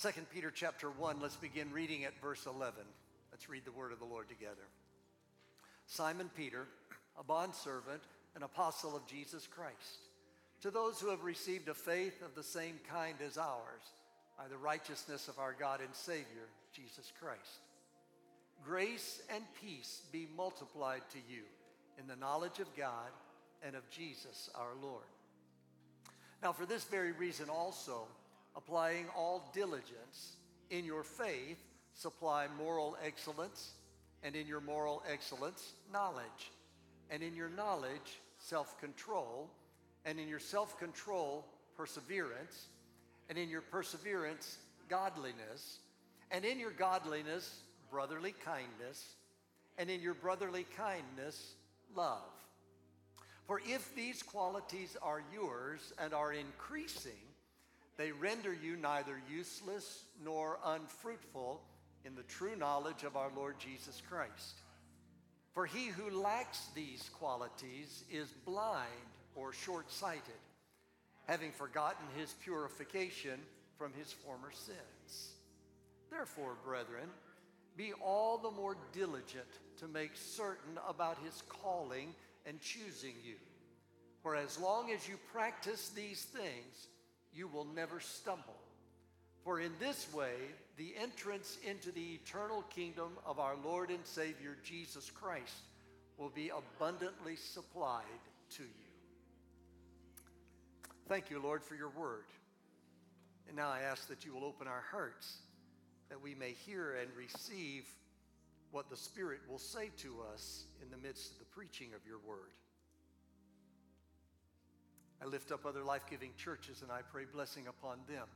2 Peter chapter 1, let's begin reading at verse 11. Let's read the word of the Lord together. Simon Peter, a bondservant, an apostle of Jesus Christ, to those who have received a faith of the same kind as ours, by the righteousness of our God and Savior, Jesus Christ. Grace and peace be multiplied to you in the knowledge of God and of Jesus our Lord. Now, for this very reason also, applying all diligence in your faith, supply moral excellence, and in your moral excellence, knowledge, and in your knowledge, self control, and in your self control, perseverance, and in your perseverance, godliness, and in your godliness, brotherly kindness, and in your brotherly kindness, love. For if these qualities are yours and are increasing, they render you neither useless nor unfruitful in the true knowledge of our Lord Jesus Christ. For he who lacks these qualities is blind or short sighted, having forgotten his purification from his former sins. Therefore, brethren, be all the more diligent to make certain about his calling and choosing you. For as long as you practice these things, you will never stumble. For in this way, the entrance into the eternal kingdom of our Lord and Savior Jesus Christ will be abundantly supplied to you. Thank you, Lord, for your word. And now I ask that you will open our hearts that we may hear and receive what the Spirit will say to us in the midst of the preaching of your word. I lift up other life giving churches and I pray blessing upon them.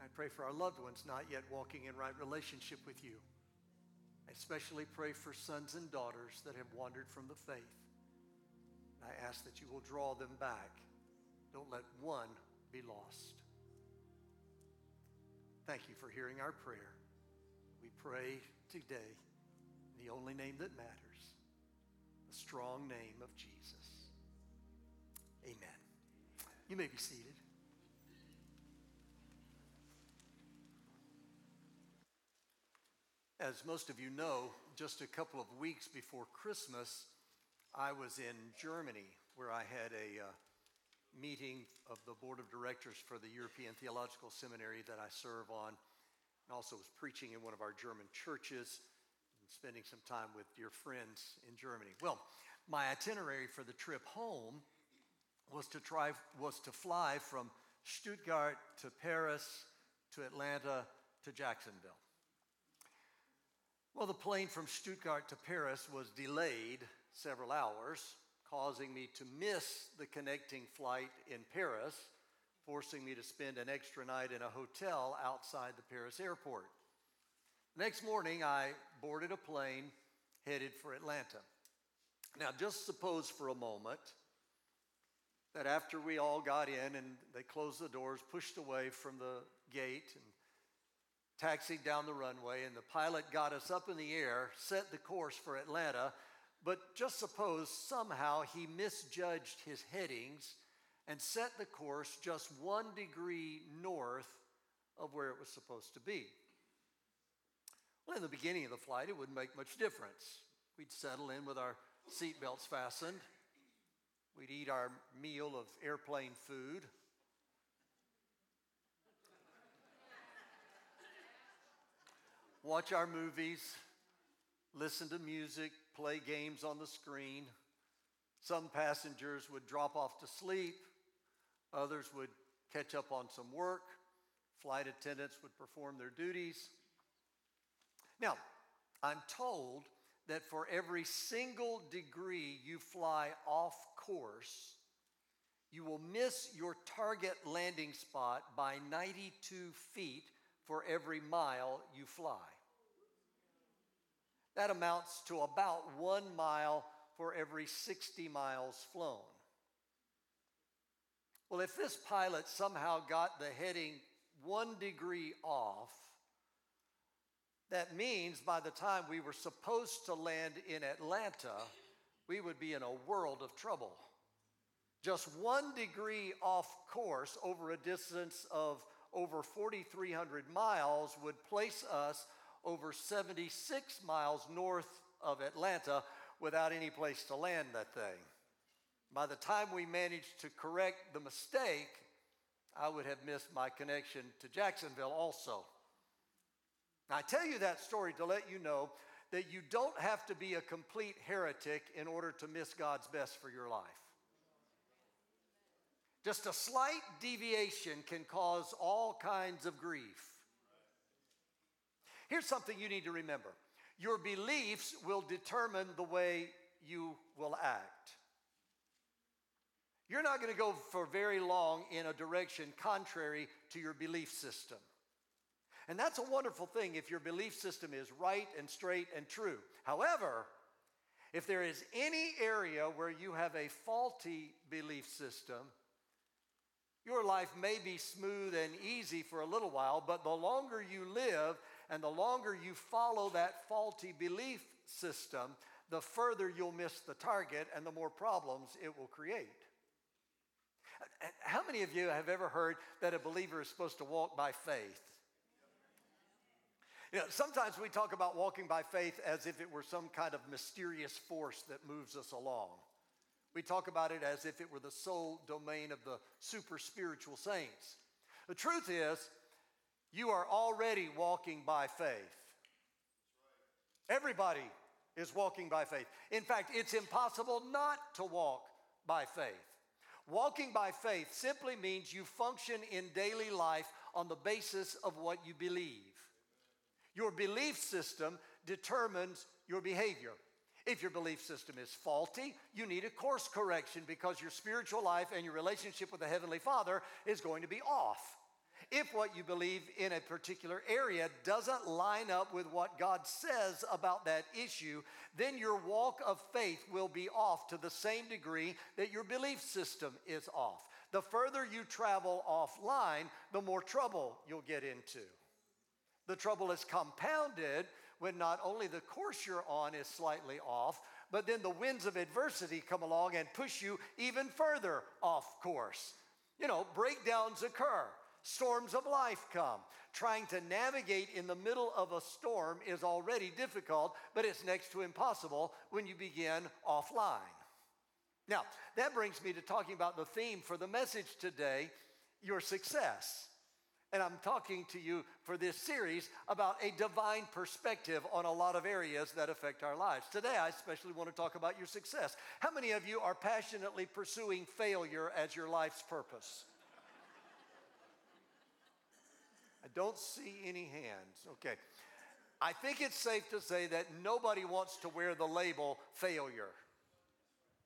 I pray for our loved ones not yet walking in right relationship with you. I especially pray for sons and daughters that have wandered from the faith. I ask that you will draw them back. Don't let one be lost. Thank you for hearing our prayer. We pray today in the only name that matters, the strong name of Jesus. Amen. You may be seated. As most of you know, just a couple of weeks before Christmas, I was in Germany where I had a uh, meeting of the board of directors for the European Theological Seminary that I serve on and also was preaching in one of our German churches and spending some time with dear friends in Germany. Well, my itinerary for the trip home was to try was to fly from Stuttgart to Paris to Atlanta to Jacksonville. Well, the plane from Stuttgart to Paris was delayed several hours, causing me to miss the connecting flight in Paris forcing me to spend an extra night in a hotel outside the Paris airport. Next morning, I boarded a plane headed for Atlanta. Now, just suppose for a moment that after we all got in and they closed the doors, pushed away from the gate, and taxied down the runway, and the pilot got us up in the air, set the course for Atlanta, but just suppose somehow he misjudged his headings and set the course just one degree north of where it was supposed to be. Well, in the beginning of the flight, it wouldn't make much difference. We'd settle in with our seatbelts fastened. We'd eat our meal of airplane food. Watch our movies, listen to music, play games on the screen. Some passengers would drop off to sleep. Others would catch up on some work. Flight attendants would perform their duties. Now, I'm told that for every single degree you fly off course, you will miss your target landing spot by 92 feet for every mile you fly. That amounts to about one mile for every 60 miles flown. Well, if this pilot somehow got the heading one degree off, that means by the time we were supposed to land in Atlanta, we would be in a world of trouble. Just one degree off course over a distance of over 4,300 miles would place us over 76 miles north of Atlanta without any place to land that thing. By the time we managed to correct the mistake, I would have missed my connection to Jacksonville also. I tell you that story to let you know that you don't have to be a complete heretic in order to miss God's best for your life. Just a slight deviation can cause all kinds of grief. Here's something you need to remember your beliefs will determine the way you will act. You're not going to go for very long in a direction contrary to your belief system. And that's a wonderful thing if your belief system is right and straight and true. However, if there is any area where you have a faulty belief system, your life may be smooth and easy for a little while, but the longer you live and the longer you follow that faulty belief system, the further you'll miss the target and the more problems it will create. Uh, uh, how many of you have ever heard that a believer is supposed to walk by faith? You know, sometimes we talk about walking by faith as if it were some kind of mysterious force that moves us along. We talk about it as if it were the sole domain of the super spiritual saints. The truth is, you are already walking by faith. Everybody is walking by faith. In fact, it's impossible not to walk by faith. Walking by faith simply means you function in daily life on the basis of what you believe. Your belief system determines your behavior. If your belief system is faulty, you need a course correction because your spiritual life and your relationship with the Heavenly Father is going to be off. If what you believe in a particular area doesn't line up with what God says about that issue, then your walk of faith will be off to the same degree that your belief system is off. The further you travel offline, the more trouble you'll get into. The trouble is compounded when not only the course you're on is slightly off, but then the winds of adversity come along and push you even further off course. You know, breakdowns occur. Storms of life come. Trying to navigate in the middle of a storm is already difficult, but it's next to impossible when you begin offline. Now, that brings me to talking about the theme for the message today your success. And I'm talking to you for this series about a divine perspective on a lot of areas that affect our lives. Today, I especially want to talk about your success. How many of you are passionately pursuing failure as your life's purpose? I don't see any hands. Okay. I think it's safe to say that nobody wants to wear the label failure.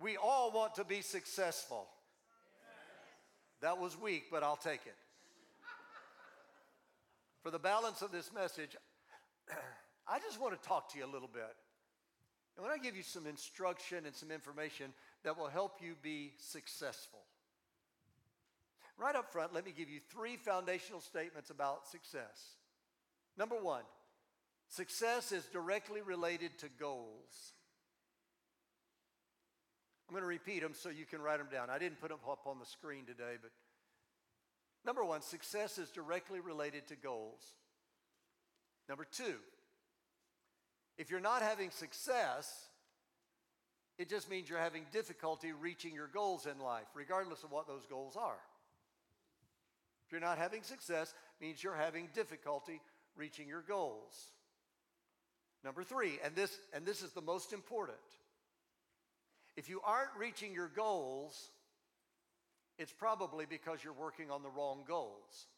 We all want to be successful. That was weak, but I'll take it. For the balance of this message, I just want to talk to you a little bit. And when I give you some instruction and some information that will help you be successful. Right up front, let me give you three foundational statements about success. Number one, success is directly related to goals. I'm going to repeat them so you can write them down. I didn't put them up on the screen today, but number one, success is directly related to goals. Number two, if you're not having success, it just means you're having difficulty reaching your goals in life, regardless of what those goals are. If you're not having success, means you're having difficulty reaching your goals. Number three, and this, and this is the most important. If you aren't reaching your goals, it's probably because you're working on the wrong goals.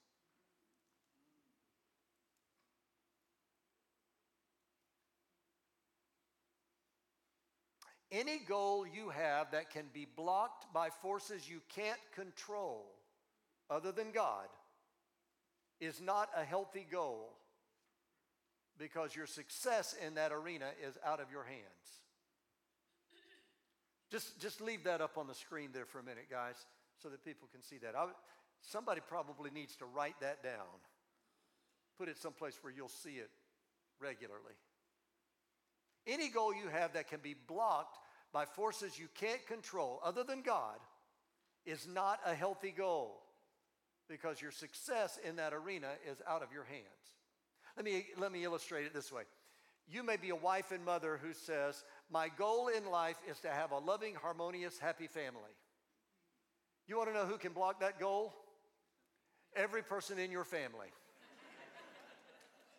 Any goal you have that can be blocked by forces you can't control other than God is not a healthy goal because your success in that arena is out of your hands. Just, just leave that up on the screen there for a minute, guys, so that people can see that. I, somebody probably needs to write that down, put it someplace where you'll see it regularly. Any goal you have that can be blocked by forces you can't control other than God is not a healthy goal because your success in that arena is out of your hands. Let me, let me illustrate it this way. You may be a wife and mother who says, My goal in life is to have a loving, harmonious, happy family. You want to know who can block that goal? Every person in your family.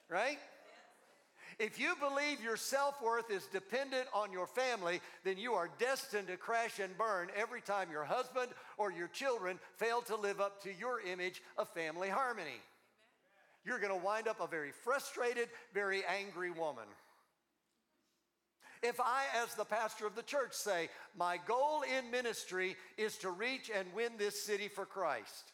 right? If you believe your self worth is dependent on your family, then you are destined to crash and burn every time your husband or your children fail to live up to your image of family harmony. You're going to wind up a very frustrated, very angry woman. If I, as the pastor of the church, say, My goal in ministry is to reach and win this city for Christ,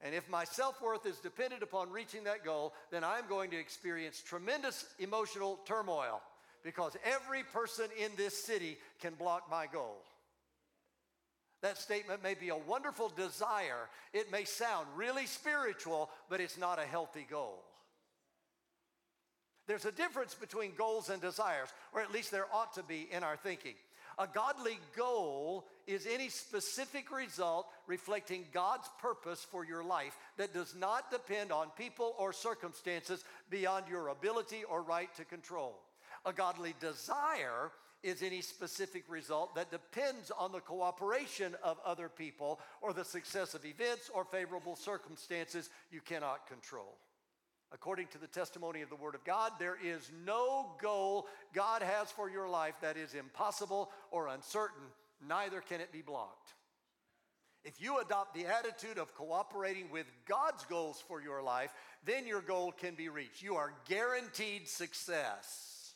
and if my self worth is dependent upon reaching that goal, then I'm going to experience tremendous emotional turmoil because every person in this city can block my goal. That statement may be a wonderful desire. It may sound really spiritual, but it's not a healthy goal. There's a difference between goals and desires, or at least there ought to be in our thinking. A godly goal is any specific result reflecting God's purpose for your life that does not depend on people or circumstances beyond your ability or right to control. A godly desire is any specific result that depends on the cooperation of other people or the success of events or favorable circumstances you cannot control. According to the testimony of the Word of God, there is no goal God has for your life that is impossible or uncertain, neither can it be blocked. If you adopt the attitude of cooperating with God's goals for your life, then your goal can be reached. You are guaranteed success.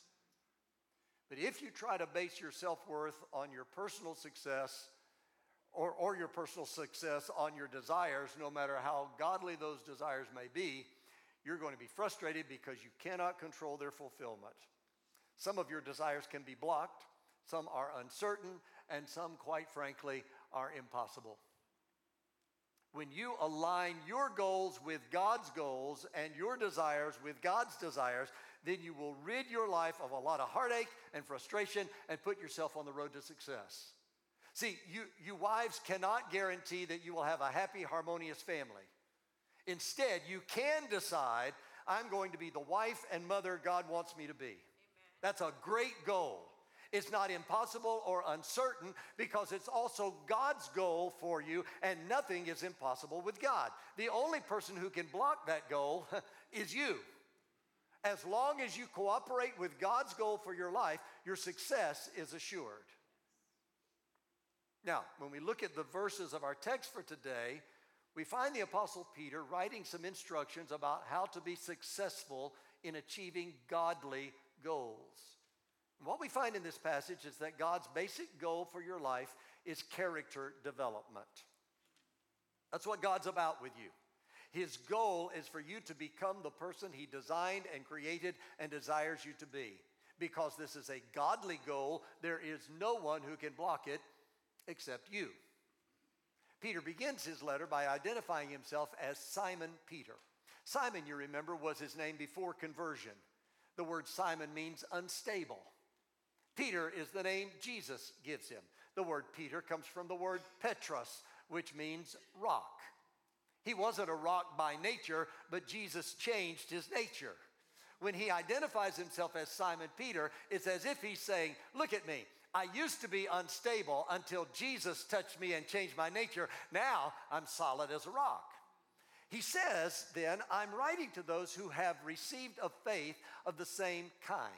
But if you try to base your self worth on your personal success or, or your personal success on your desires, no matter how godly those desires may be, you're going to be frustrated because you cannot control their fulfillment. Some of your desires can be blocked, some are uncertain, and some, quite frankly, are impossible. When you align your goals with God's goals and your desires with God's desires, then you will rid your life of a lot of heartache and frustration and put yourself on the road to success. See, you, you wives cannot guarantee that you will have a happy, harmonious family. Instead, you can decide, I'm going to be the wife and mother God wants me to be. Amen. That's a great goal. It's not impossible or uncertain because it's also God's goal for you, and nothing is impossible with God. The only person who can block that goal is you. As long as you cooperate with God's goal for your life, your success is assured. Now, when we look at the verses of our text for today, we find the Apostle Peter writing some instructions about how to be successful in achieving godly goals. And what we find in this passage is that God's basic goal for your life is character development. That's what God's about with you. His goal is for you to become the person He designed and created and desires you to be. Because this is a godly goal, there is no one who can block it except you. Peter begins his letter by identifying himself as Simon Peter. Simon, you remember, was his name before conversion. The word Simon means unstable. Peter is the name Jesus gives him. The word Peter comes from the word Petros, which means rock. He wasn't a rock by nature, but Jesus changed his nature. When he identifies himself as Simon Peter, it's as if he's saying, Look at me. I used to be unstable until Jesus touched me and changed my nature. Now I'm solid as a rock. He says, then, I'm writing to those who have received a faith of the same kind.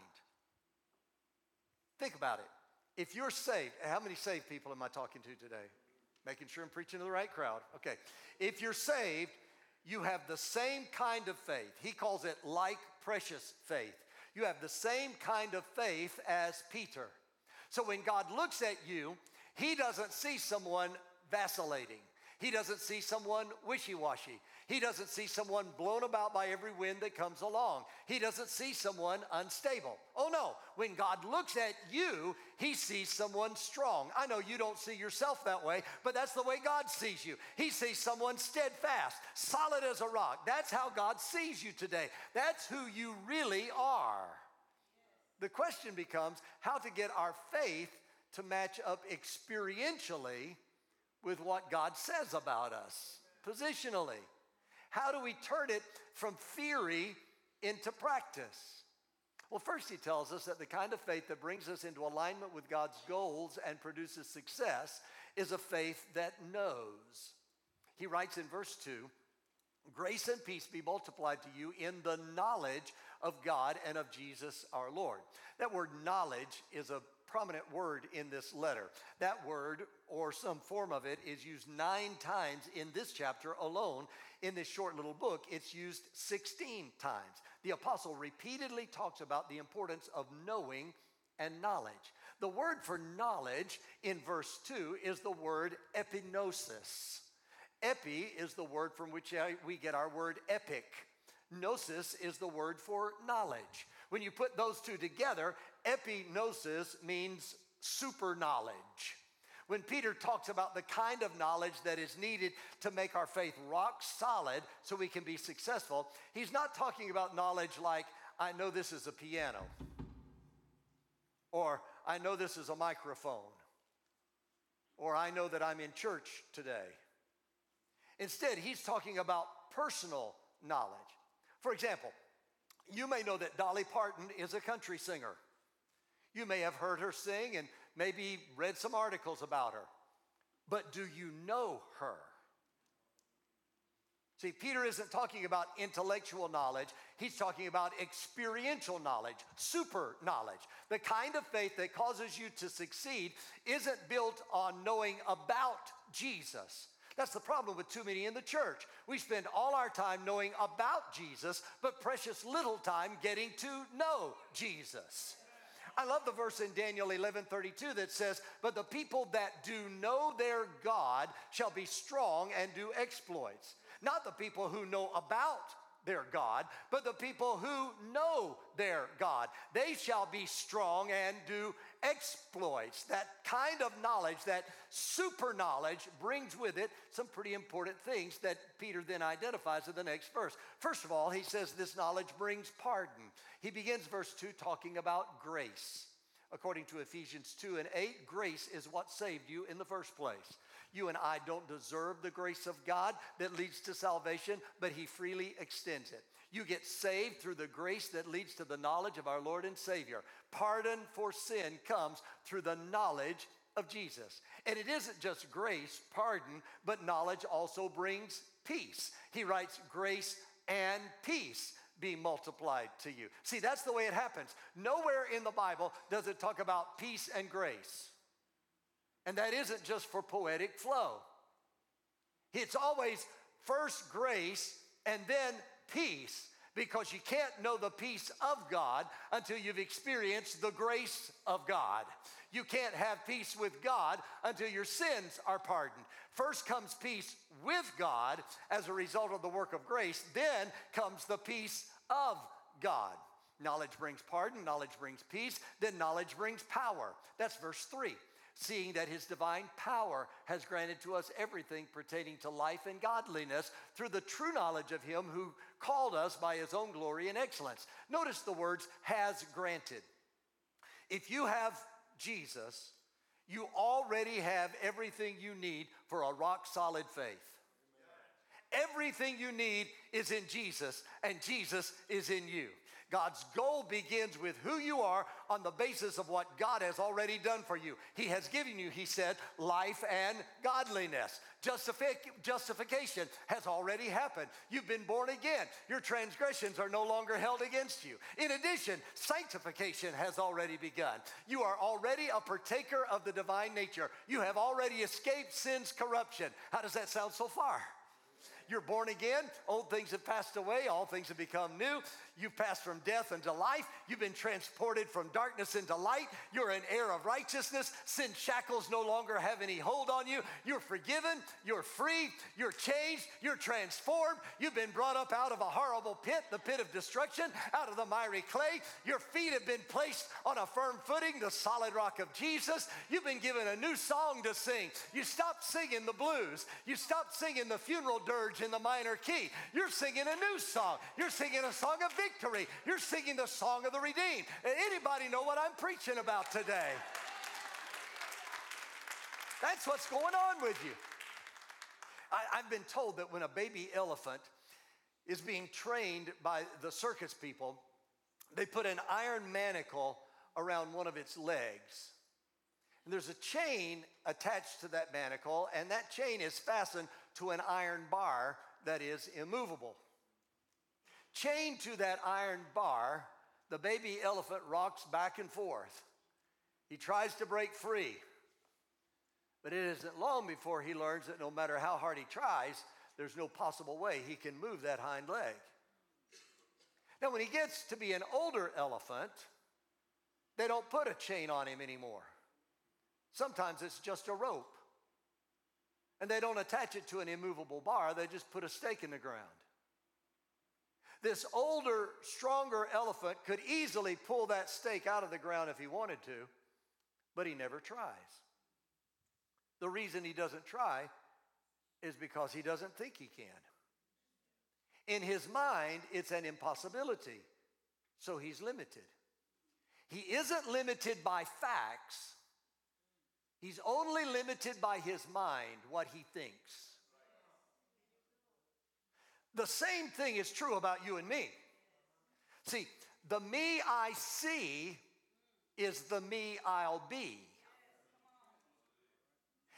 Think about it. If you're saved, how many saved people am I talking to today? Making sure I'm preaching to the right crowd. Okay. If you're saved, you have the same kind of faith. He calls it like precious faith. You have the same kind of faith as Peter. So when God looks at you, He doesn't see someone vacillating. He doesn't see someone wishy washy. He doesn't see someone blown about by every wind that comes along. He doesn't see someone unstable. Oh no, when God looks at you, He sees someone strong. I know you don't see yourself that way, but that's the way God sees you. He sees someone steadfast, solid as a rock. That's how God sees you today. That's who you really are. The question becomes how to get our faith to match up experientially with what God says about us. positionally? How do we turn it from theory into practice? Well, first, he tells us that the kind of faith that brings us into alignment with God's goals and produces success is a faith that knows. He writes in verse 2 Grace and peace be multiplied to you in the knowledge of God and of Jesus our Lord. That word knowledge is a prominent word in this letter. That word, or some form of it, is used nine times in this chapter alone. In this short little book, it's used 16 times. The apostle repeatedly talks about the importance of knowing and knowledge. The word for knowledge in verse 2 is the word epignosis. Epi is the word from which we get our word epic. Gnosis is the word for knowledge. When you put those two together, epignosis means super knowledge. When Peter talks about the kind of knowledge that is needed to make our faith rock solid so we can be successful, he's not talking about knowledge like, I know this is a piano, or I know this is a microphone, or I know that I'm in church today. Instead, he's talking about personal knowledge. For example, you may know that Dolly Parton is a country singer. You may have heard her sing and maybe read some articles about her. But do you know her? See, Peter isn't talking about intellectual knowledge, he's talking about experiential knowledge, super knowledge. The kind of faith that causes you to succeed isn't built on knowing about Jesus. That's the problem with too many in the church. We spend all our time knowing about Jesus, but precious little time getting to know Jesus. I love the verse in Daniel 11 32 that says, But the people that do know their God shall be strong and do exploits. Not the people who know about their God, but the people who know their God. They shall be strong and do exploits. That kind of knowledge, that super knowledge, brings with it some pretty important things that Peter then identifies in the next verse. First of all, he says this knowledge brings pardon. He begins verse 2 talking about grace. According to Ephesians 2 and 8, grace is what saved you in the first place. You and I don't deserve the grace of God that leads to salvation, but He freely extends it. You get saved through the grace that leads to the knowledge of our Lord and Savior. Pardon for sin comes through the knowledge of Jesus. And it isn't just grace, pardon, but knowledge also brings peace. He writes, grace and peace be multiplied to you. See, that's the way it happens. Nowhere in the Bible does it talk about peace and grace. And that isn't just for poetic flow. It's always first grace and then peace because you can't know the peace of God until you've experienced the grace of God. You can't have peace with God until your sins are pardoned. First comes peace with God as a result of the work of grace, then comes the peace of God. Knowledge brings pardon, knowledge brings peace, then knowledge brings power. That's verse 3 seeing that his divine power has granted to us everything pertaining to life and godliness through the true knowledge of him who called us by his own glory and excellence. Notice the words has granted. If you have Jesus, you already have everything you need for a rock solid faith. Everything you need is in Jesus, and Jesus is in you. God's goal begins with who you are on the basis of what God has already done for you. He has given you, he said, life and godliness. Justific- justification has already happened. You've been born again. Your transgressions are no longer held against you. In addition, sanctification has already begun. You are already a partaker of the divine nature. You have already escaped sin's corruption. How does that sound so far? You're born again. Old things have passed away. All things have become new. You've passed from death into life. You've been transported from darkness into light. You're an heir of righteousness. Sin shackles no longer have any hold on you. You're forgiven. You're free. You're changed. You're transformed. You've been brought up out of a horrible pit, the pit of destruction, out of the miry clay. Your feet have been placed on a firm footing, the solid rock of Jesus. You've been given a new song to sing. You stopped singing the blues. You stopped singing the funeral dirge in the minor key. You're singing a new song. You're singing a song of victory. You're singing the song of the redeemed. Anybody know what I'm preaching about today? That's what's going on with you. I, I've been told that when a baby elephant is being trained by the circus people, they put an iron manacle around one of its legs. And there's a chain attached to that manacle, and that chain is fastened to an iron bar that is immovable. Chained to that iron bar, the baby elephant rocks back and forth. He tries to break free. But it isn't long before he learns that no matter how hard he tries, there's no possible way he can move that hind leg. Now, when he gets to be an older elephant, they don't put a chain on him anymore. Sometimes it's just a rope. And they don't attach it to an immovable bar, they just put a stake in the ground. This older, stronger elephant could easily pull that stake out of the ground if he wanted to, but he never tries. The reason he doesn't try is because he doesn't think he can. In his mind, it's an impossibility, so he's limited. He isn't limited by facts, he's only limited by his mind, what he thinks. The same thing is true about you and me. See, the me I see is the me I'll be.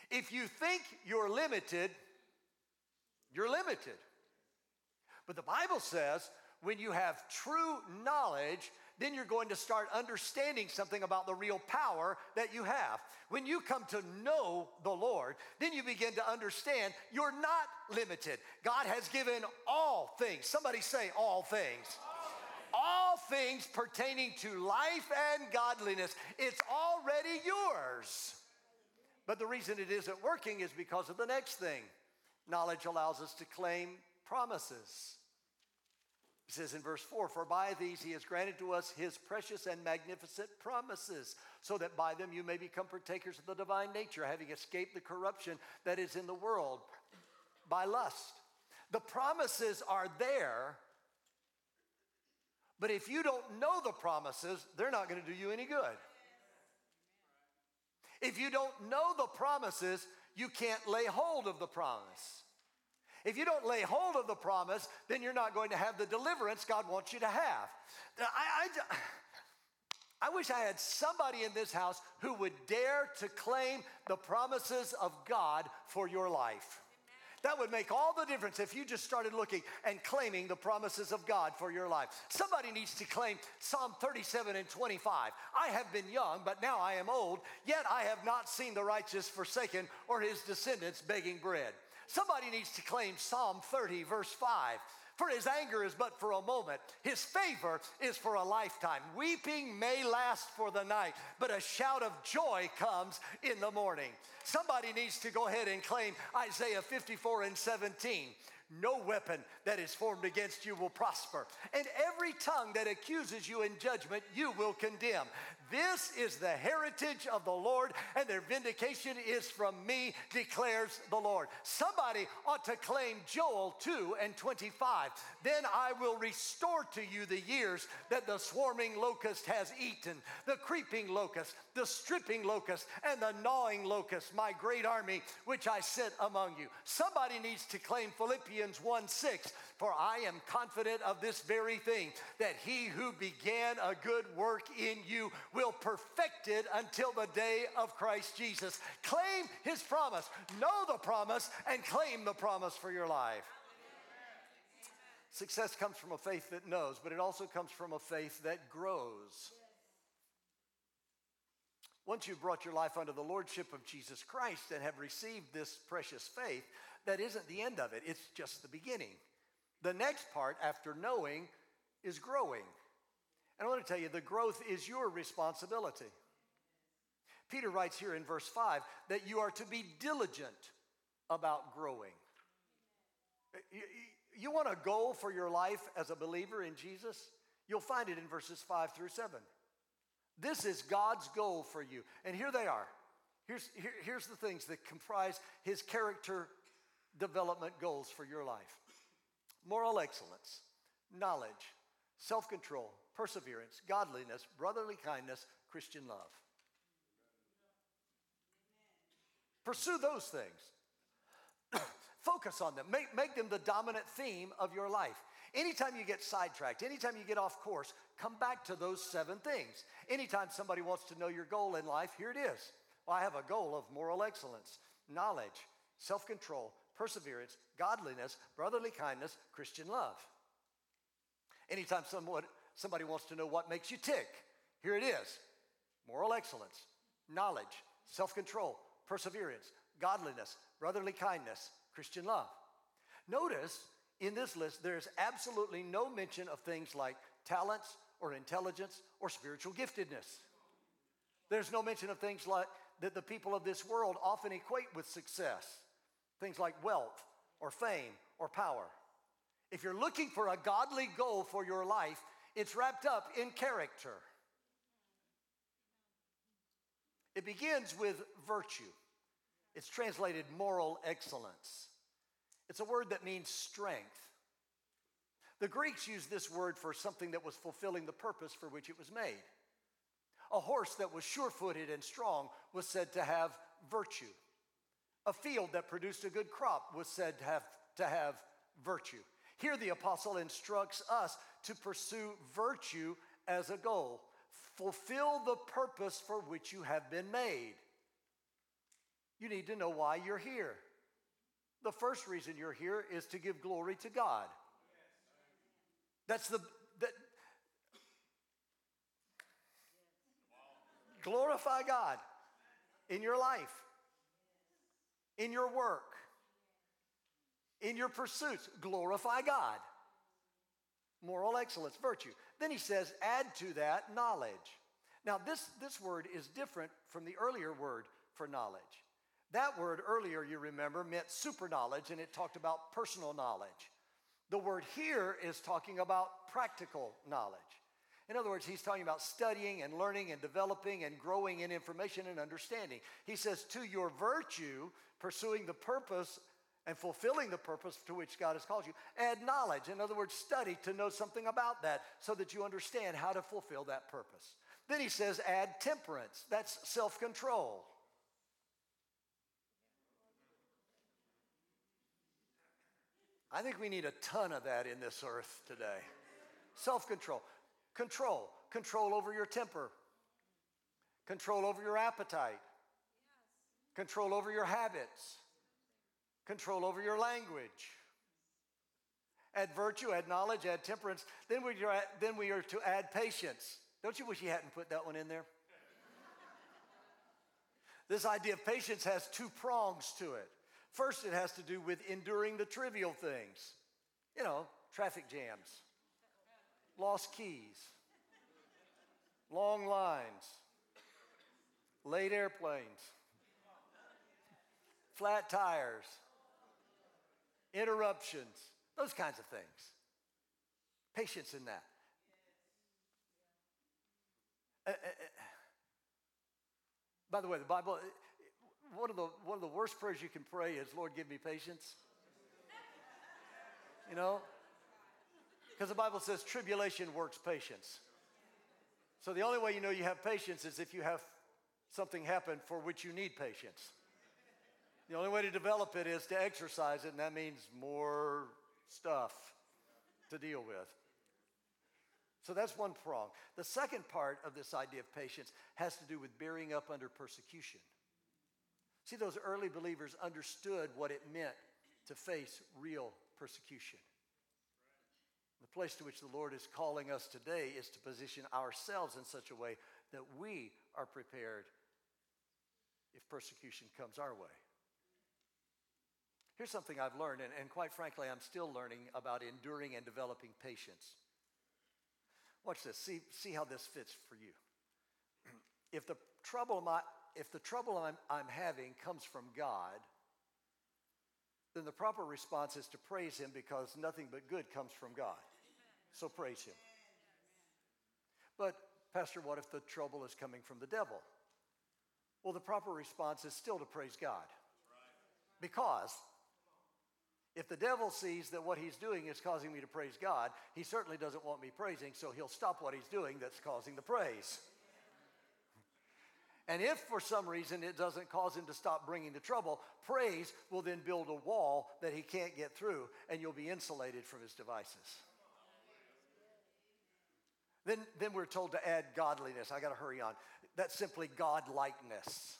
If you think you're limited, you're limited. But the Bible says when you have true knowledge, then you're going to start understanding something about the real power that you have. When you come to know the Lord, then you begin to understand you're not limited. God has given all things. Somebody say, all things. All things pertaining to life and godliness. It's already yours. But the reason it isn't working is because of the next thing. Knowledge allows us to claim promises. He says in verse 4 For by these he has granted to us his precious and magnificent promises, so that by them you may become partakers of the divine nature, having escaped the corruption that is in the world by lust. The promises are there, but if you don't know the promises, they're not going to do you any good. If you don't know the promises, you can't lay hold of the promise. If you don't lay hold of the promise, then you're not going to have the deliverance God wants you to have. I, I, I wish I had somebody in this house who would dare to claim the promises of God for your life. That would make all the difference if you just started looking and claiming the promises of God for your life. Somebody needs to claim Psalm 37 and 25. I have been young, but now I am old, yet I have not seen the righteous forsaken or his descendants begging bread. Somebody needs to claim Psalm 30, verse 5. For his anger is but for a moment, his favor is for a lifetime. Weeping may last for the night, but a shout of joy comes in the morning. Somebody needs to go ahead and claim Isaiah 54 and 17. No weapon that is formed against you will prosper, and every tongue that accuses you in judgment you will condemn. This is the heritage of the Lord, and their vindication is from me, declares the Lord. Somebody ought to claim Joel 2 and 25. Then I will restore to you the years that the swarming locust has eaten, the creeping locust, the stripping locust, and the gnawing locust, my great army which I sent among you. Somebody needs to claim Philippians 1 6. For I am confident of this very thing, that he who began a good work in you will perfect it until the day of Christ Jesus. Claim his promise, know the promise, and claim the promise for your life. Success comes from a faith that knows, but it also comes from a faith that grows. Once you've brought your life under the lordship of Jesus Christ and have received this precious faith, that isn't the end of it, it's just the beginning. The next part, after knowing, is growing. And I want to tell you, the growth is your responsibility. Peter writes here in verse 5 that you are to be diligent about growing. You, want a goal for your life as a believer in Jesus? You'll find it in verses 5 through 7. This is God's goal for you. And here they are. Here's, here, here's the things that comprise his character development goals for your life moral excellence, knowledge, self control, perseverance, godliness, brotherly kindness, Christian love. Pursue those things. focus on them. Make, make them the dominant theme of your life. Anytime you get sidetracked, anytime you get off course, come back to those seven things. Anytime somebody wants to know your goal in life, here it is. Well, I have a goal of moral excellence, knowledge, self control, perseverance, godliness, brotherly kindness, Christian love. Anytime someone, somebody wants to know what makes you tick, here it is moral excellence, knowledge, self control, perseverance, godliness, brotherly kindness, Christian love. Notice in this list, there's absolutely no mention of things like talents or intelligence or spiritual giftedness. There's no mention of things like that the people of this world often equate with success, things like wealth or fame or power. If you're looking for a godly goal for your life, it's wrapped up in character. It begins with virtue. It's translated moral excellence. It's a word that means strength. The Greeks used this word for something that was fulfilling the purpose for which it was made. A horse that was sure footed and strong was said to have virtue. A field that produced a good crop was said to have, to have virtue. Here, the apostle instructs us to pursue virtue as a goal. Fulfill the purpose for which you have been made. You need to know why you're here. The first reason you're here is to give glory to God. That's the that glorify God in your life, in your work, in your pursuits. Glorify God. Moral excellence, virtue. Then he says, add to that knowledge. Now, this, this word is different from the earlier word for knowledge. That word earlier, you remember, meant super knowledge and it talked about personal knowledge. The word here is talking about practical knowledge. In other words, he's talking about studying and learning and developing and growing in information and understanding. He says, to your virtue, pursuing the purpose and fulfilling the purpose to which God has called you, add knowledge. In other words, study to know something about that so that you understand how to fulfill that purpose. Then he says, add temperance. That's self control. I think we need a ton of that in this earth today. Self control. Control. Control over your temper. Control over your appetite. Control over your habits. Control over your language. Add virtue, add knowledge, add temperance. Then we, are, then we are to add patience. Don't you wish you hadn't put that one in there? this idea of patience has two prongs to it. First, it has to do with enduring the trivial things. You know, traffic jams, lost keys, long lines, late airplanes, flat tires, interruptions, those kinds of things. Patience in that. Uh, uh, uh, by the way, the Bible, one of the one of the worst prayers you can pray is, Lord, give me patience. You know? Because the Bible says tribulation works patience. So the only way you know you have patience is if you have something happen for which you need patience. The only way to develop it is to exercise it, and that means more stuff to deal with. So that's one prong. The second part of this idea of patience has to do with bearing up under persecution. See, those early believers understood what it meant to face real persecution. The place to which the Lord is calling us today is to position ourselves in such a way that we are prepared if persecution comes our way. Here's something I've learned, and, and quite frankly, I'm still learning about enduring and developing patience. Watch this. See, see how this fits for you. if the trouble my, if the trouble I'm, I'm having comes from God, then the proper response is to praise Him because nothing but good comes from God. So praise Him. But, Pastor, what if the trouble is coming from the devil? Well, the proper response is still to praise God. Because if the devil sees that what he's doing is causing me to praise God, he certainly doesn't want me praising, so he'll stop what he's doing that's causing the praise. And if for some reason it doesn't cause him to stop bringing the trouble, praise will then build a wall that he can't get through, and you'll be insulated from his devices. Then, then we're told to add godliness. I got to hurry on. That's simply godlikeness.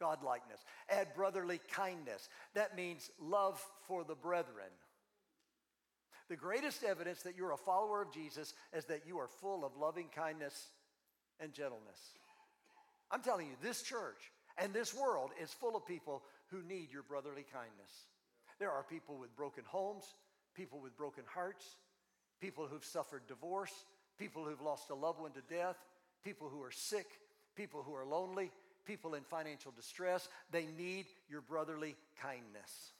Godlikeness. Add brotherly kindness. That means love for the brethren. The greatest evidence that you're a follower of Jesus is that you are full of loving kindness and gentleness. I'm telling you, this church and this world is full of people who need your brotherly kindness. There are people with broken homes, people with broken hearts, people who've suffered divorce, people who've lost a loved one to death, people who are sick, people who are lonely, people in financial distress. They need your brotherly kindness.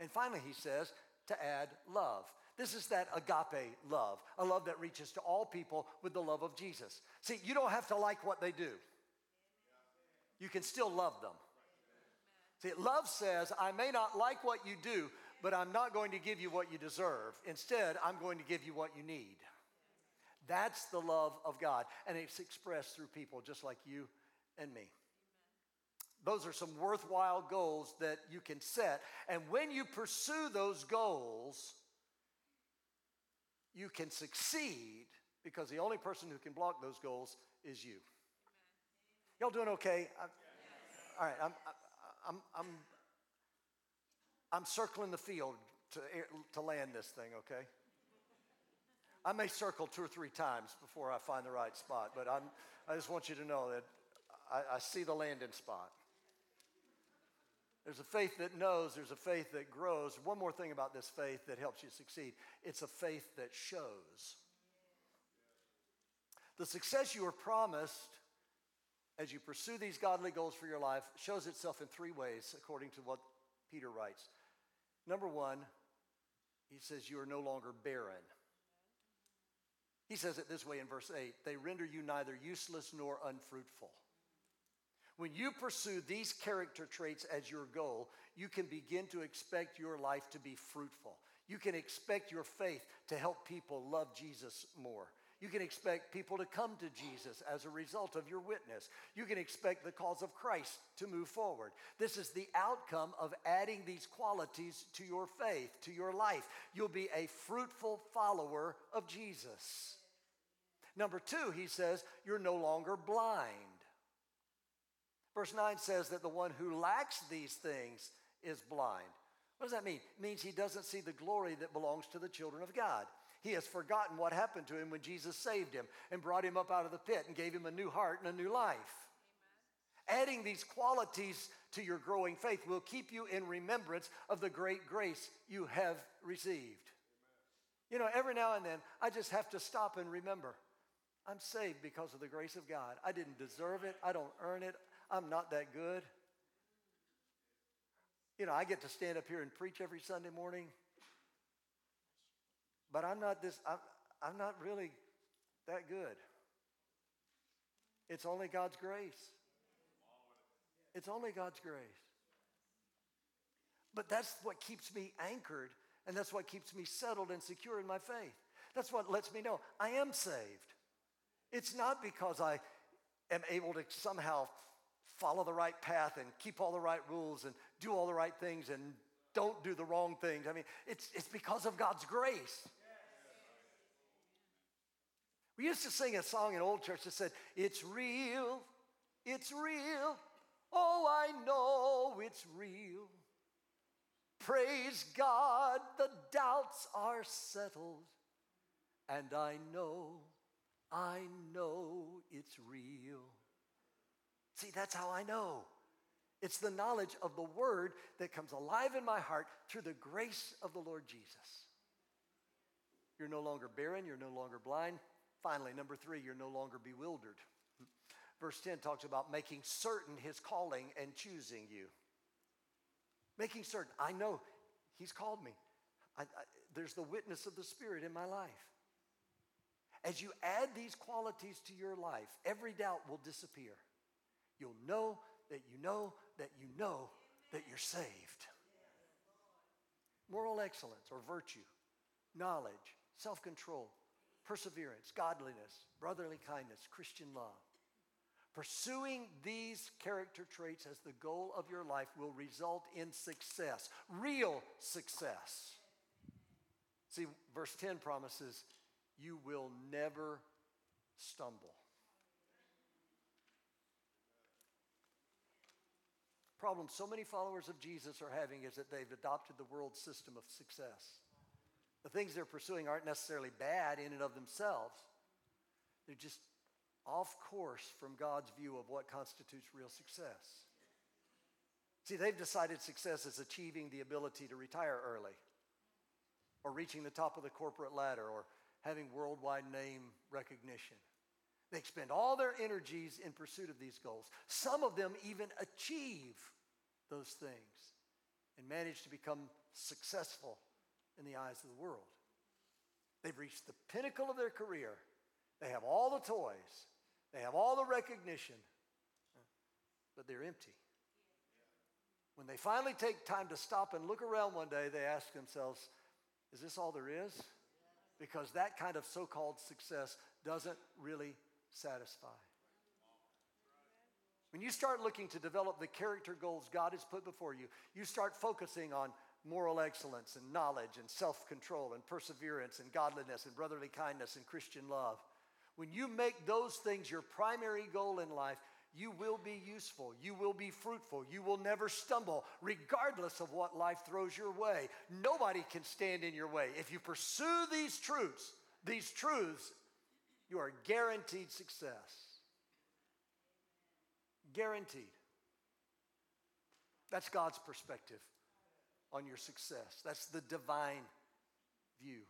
And finally, he says to add love. This is that agape love, a love that reaches to all people with the love of Jesus. See, you don't have to like what they do, you can still love them. See, love says, I may not like what you do, but I'm not going to give you what you deserve. Instead, I'm going to give you what you need. That's the love of God. And it's expressed through people just like you and me. Those are some worthwhile goals that you can set. And when you pursue those goals, you can succeed because the only person who can block those goals is you. Y'all doing okay? I, all right, I'm, I'm, I'm, I'm circling the field to, to land this thing, okay? I may circle two or three times before I find the right spot, but I'm, I just want you to know that I, I see the landing spot. There's a faith that knows, there's a faith that grows. One more thing about this faith that helps you succeed it's a faith that shows. The success you are promised as you pursue these godly goals for your life shows itself in three ways, according to what Peter writes. Number one, he says, You are no longer barren. He says it this way in verse 8 they render you neither useless nor unfruitful. When you pursue these character traits as your goal, you can begin to expect your life to be fruitful. You can expect your faith to help people love Jesus more. You can expect people to come to Jesus as a result of your witness. You can expect the cause of Christ to move forward. This is the outcome of adding these qualities to your faith, to your life. You'll be a fruitful follower of Jesus. Number two, he says, you're no longer blind. Verse 9 says that the one who lacks these things is blind. What does that mean? It means he doesn't see the glory that belongs to the children of God. He has forgotten what happened to him when Jesus saved him and brought him up out of the pit and gave him a new heart and a new life. Adding these qualities to your growing faith will keep you in remembrance of the great grace you have received. Amen. You know, every now and then, I just have to stop and remember I'm saved because of the grace of God. I didn't deserve it, I don't earn it, I'm not that good. You know, I get to stand up here and preach every Sunday morning, but I'm not this, I'm, I'm not really that good. It's only God's grace. It's only God's grace. But that's what keeps me anchored, and that's what keeps me settled and secure in my faith. That's what lets me know I am saved. It's not because I am able to somehow follow the right path and keep all the right rules and do all the right things and don't do the wrong things. I mean, it's, it's because of God's grace. We used to sing a song in old church that said, It's real, it's real. Oh, I know it's real. Praise God, the doubts are settled, and I know I know it's real. See, that's how I know. It's the knowledge of the Word that comes alive in my heart through the grace of the Lord Jesus. You're no longer barren, you're no longer blind. Finally, number three, you're no longer bewildered. Verse 10 talks about making certain his calling and choosing you. Making certain, I know he's called me. I, I, there's the witness of the Spirit in my life. As you add these qualities to your life, every doubt will disappear. You'll know that you know that you know that you're saved. Moral excellence or virtue, knowledge, self control, perseverance, godliness, brotherly kindness, Christian love. Pursuing these character traits as the goal of your life will result in success, real success. See, verse 10 promises you will never stumble. Problem so many followers of Jesus are having is that they've adopted the world system of success. The things they're pursuing aren't necessarily bad in and of themselves, they're just off course from God's view of what constitutes real success. See, they've decided success is achieving the ability to retire early, or reaching the top of the corporate ladder, or having worldwide name recognition. They expend all their energies in pursuit of these goals. Some of them even achieve those things and manage to become successful in the eyes of the world. They've reached the pinnacle of their career. They have all the toys, they have all the recognition, but they're empty. When they finally take time to stop and look around one day, they ask themselves, Is this all there is? Because that kind of so called success doesn't really satisfy. When you start looking to develop the character goals God has put before you, you start focusing on moral excellence and knowledge and self control and perseverance and godliness and brotherly kindness and Christian love. When you make those things your primary goal in life, you will be useful. You will be fruitful. You will never stumble, regardless of what life throws your way. Nobody can stand in your way. If you pursue these truths, these truths, you are guaranteed success. Guaranteed. That's God's perspective on your success. That's the divine view.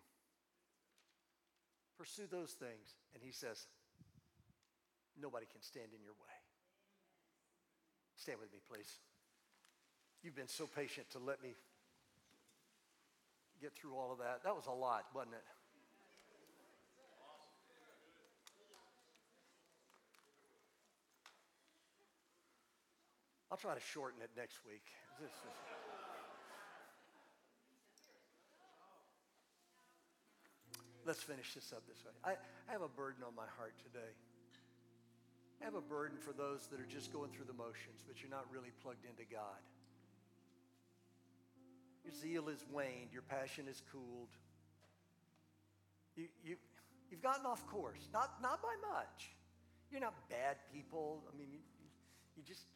Pursue those things. And he says, nobody can stand in your way. Stand with me, please. You've been so patient to let me get through all of that. That was a lot, wasn't it? I'll try to shorten it next week. Let's finish this up this way. I, I have a burden on my heart today. I have a burden for those that are just going through the motions, but you're not really plugged into God. Your zeal is waned, your passion is cooled. You, you, you've gotten off course, not, not by much. You're not bad people. I mean, you, you just,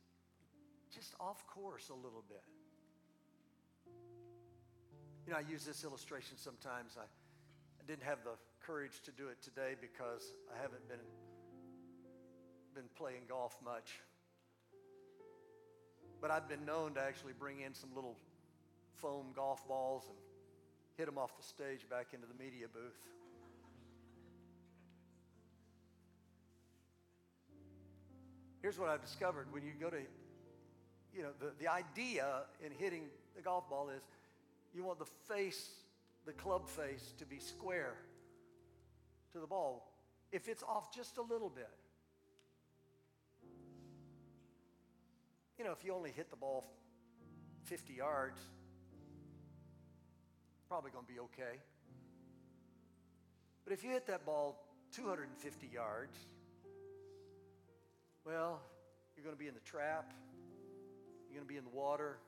just off course a little bit. You know, I use this illustration sometimes. I, I didn't have the courage to do it today because I haven't been, been playing golf much. But I've been known to actually bring in some little foam golf balls and hit them off the stage back into the media booth. Here's what I've discovered when you go to, you know, the, the idea in hitting the golf ball is you want the face the club face to be square to the ball. If it's off just a little bit, you know, if you only hit the ball 50 yards, probably going to be okay. But if you hit that ball 250 yards, well, you're going to be in the trap, you're going to be in the water,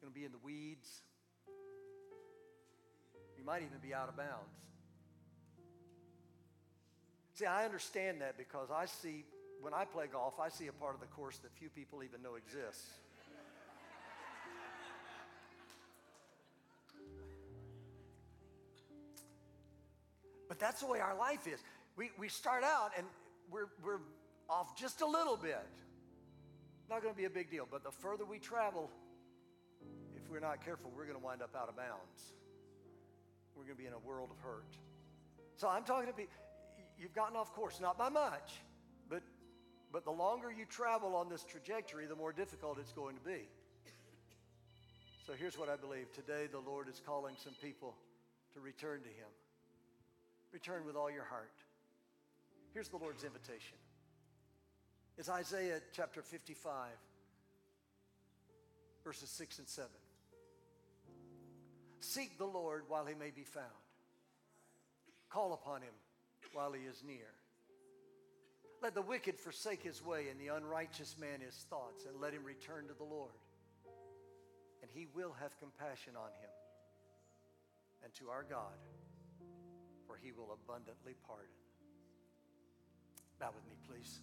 you're going to be in the weeds. You might even be out of bounds. See, I understand that because I see, when I play golf, I see a part of the course that few people even know exists. But that's the way our life is. We, we start out and we're, we're off just a little bit. Not going to be a big deal, but the further we travel, if we're not careful, we're going to wind up out of bounds we're going to be in a world of hurt. So I'm talking to people, you've gotten off course, not by much, but, but the longer you travel on this trajectory, the more difficult it's going to be. So here's what I believe. Today, the Lord is calling some people to return to Him. Return with all your heart. Here's the Lord's invitation. It's Isaiah chapter 55, verses 6 and 7. Seek the Lord while he may be found. Call upon him while he is near. Let the wicked forsake his way and the unrighteous man his thoughts, and let him return to the Lord. And he will have compassion on him and to our God, for he will abundantly pardon. Bow with me, please.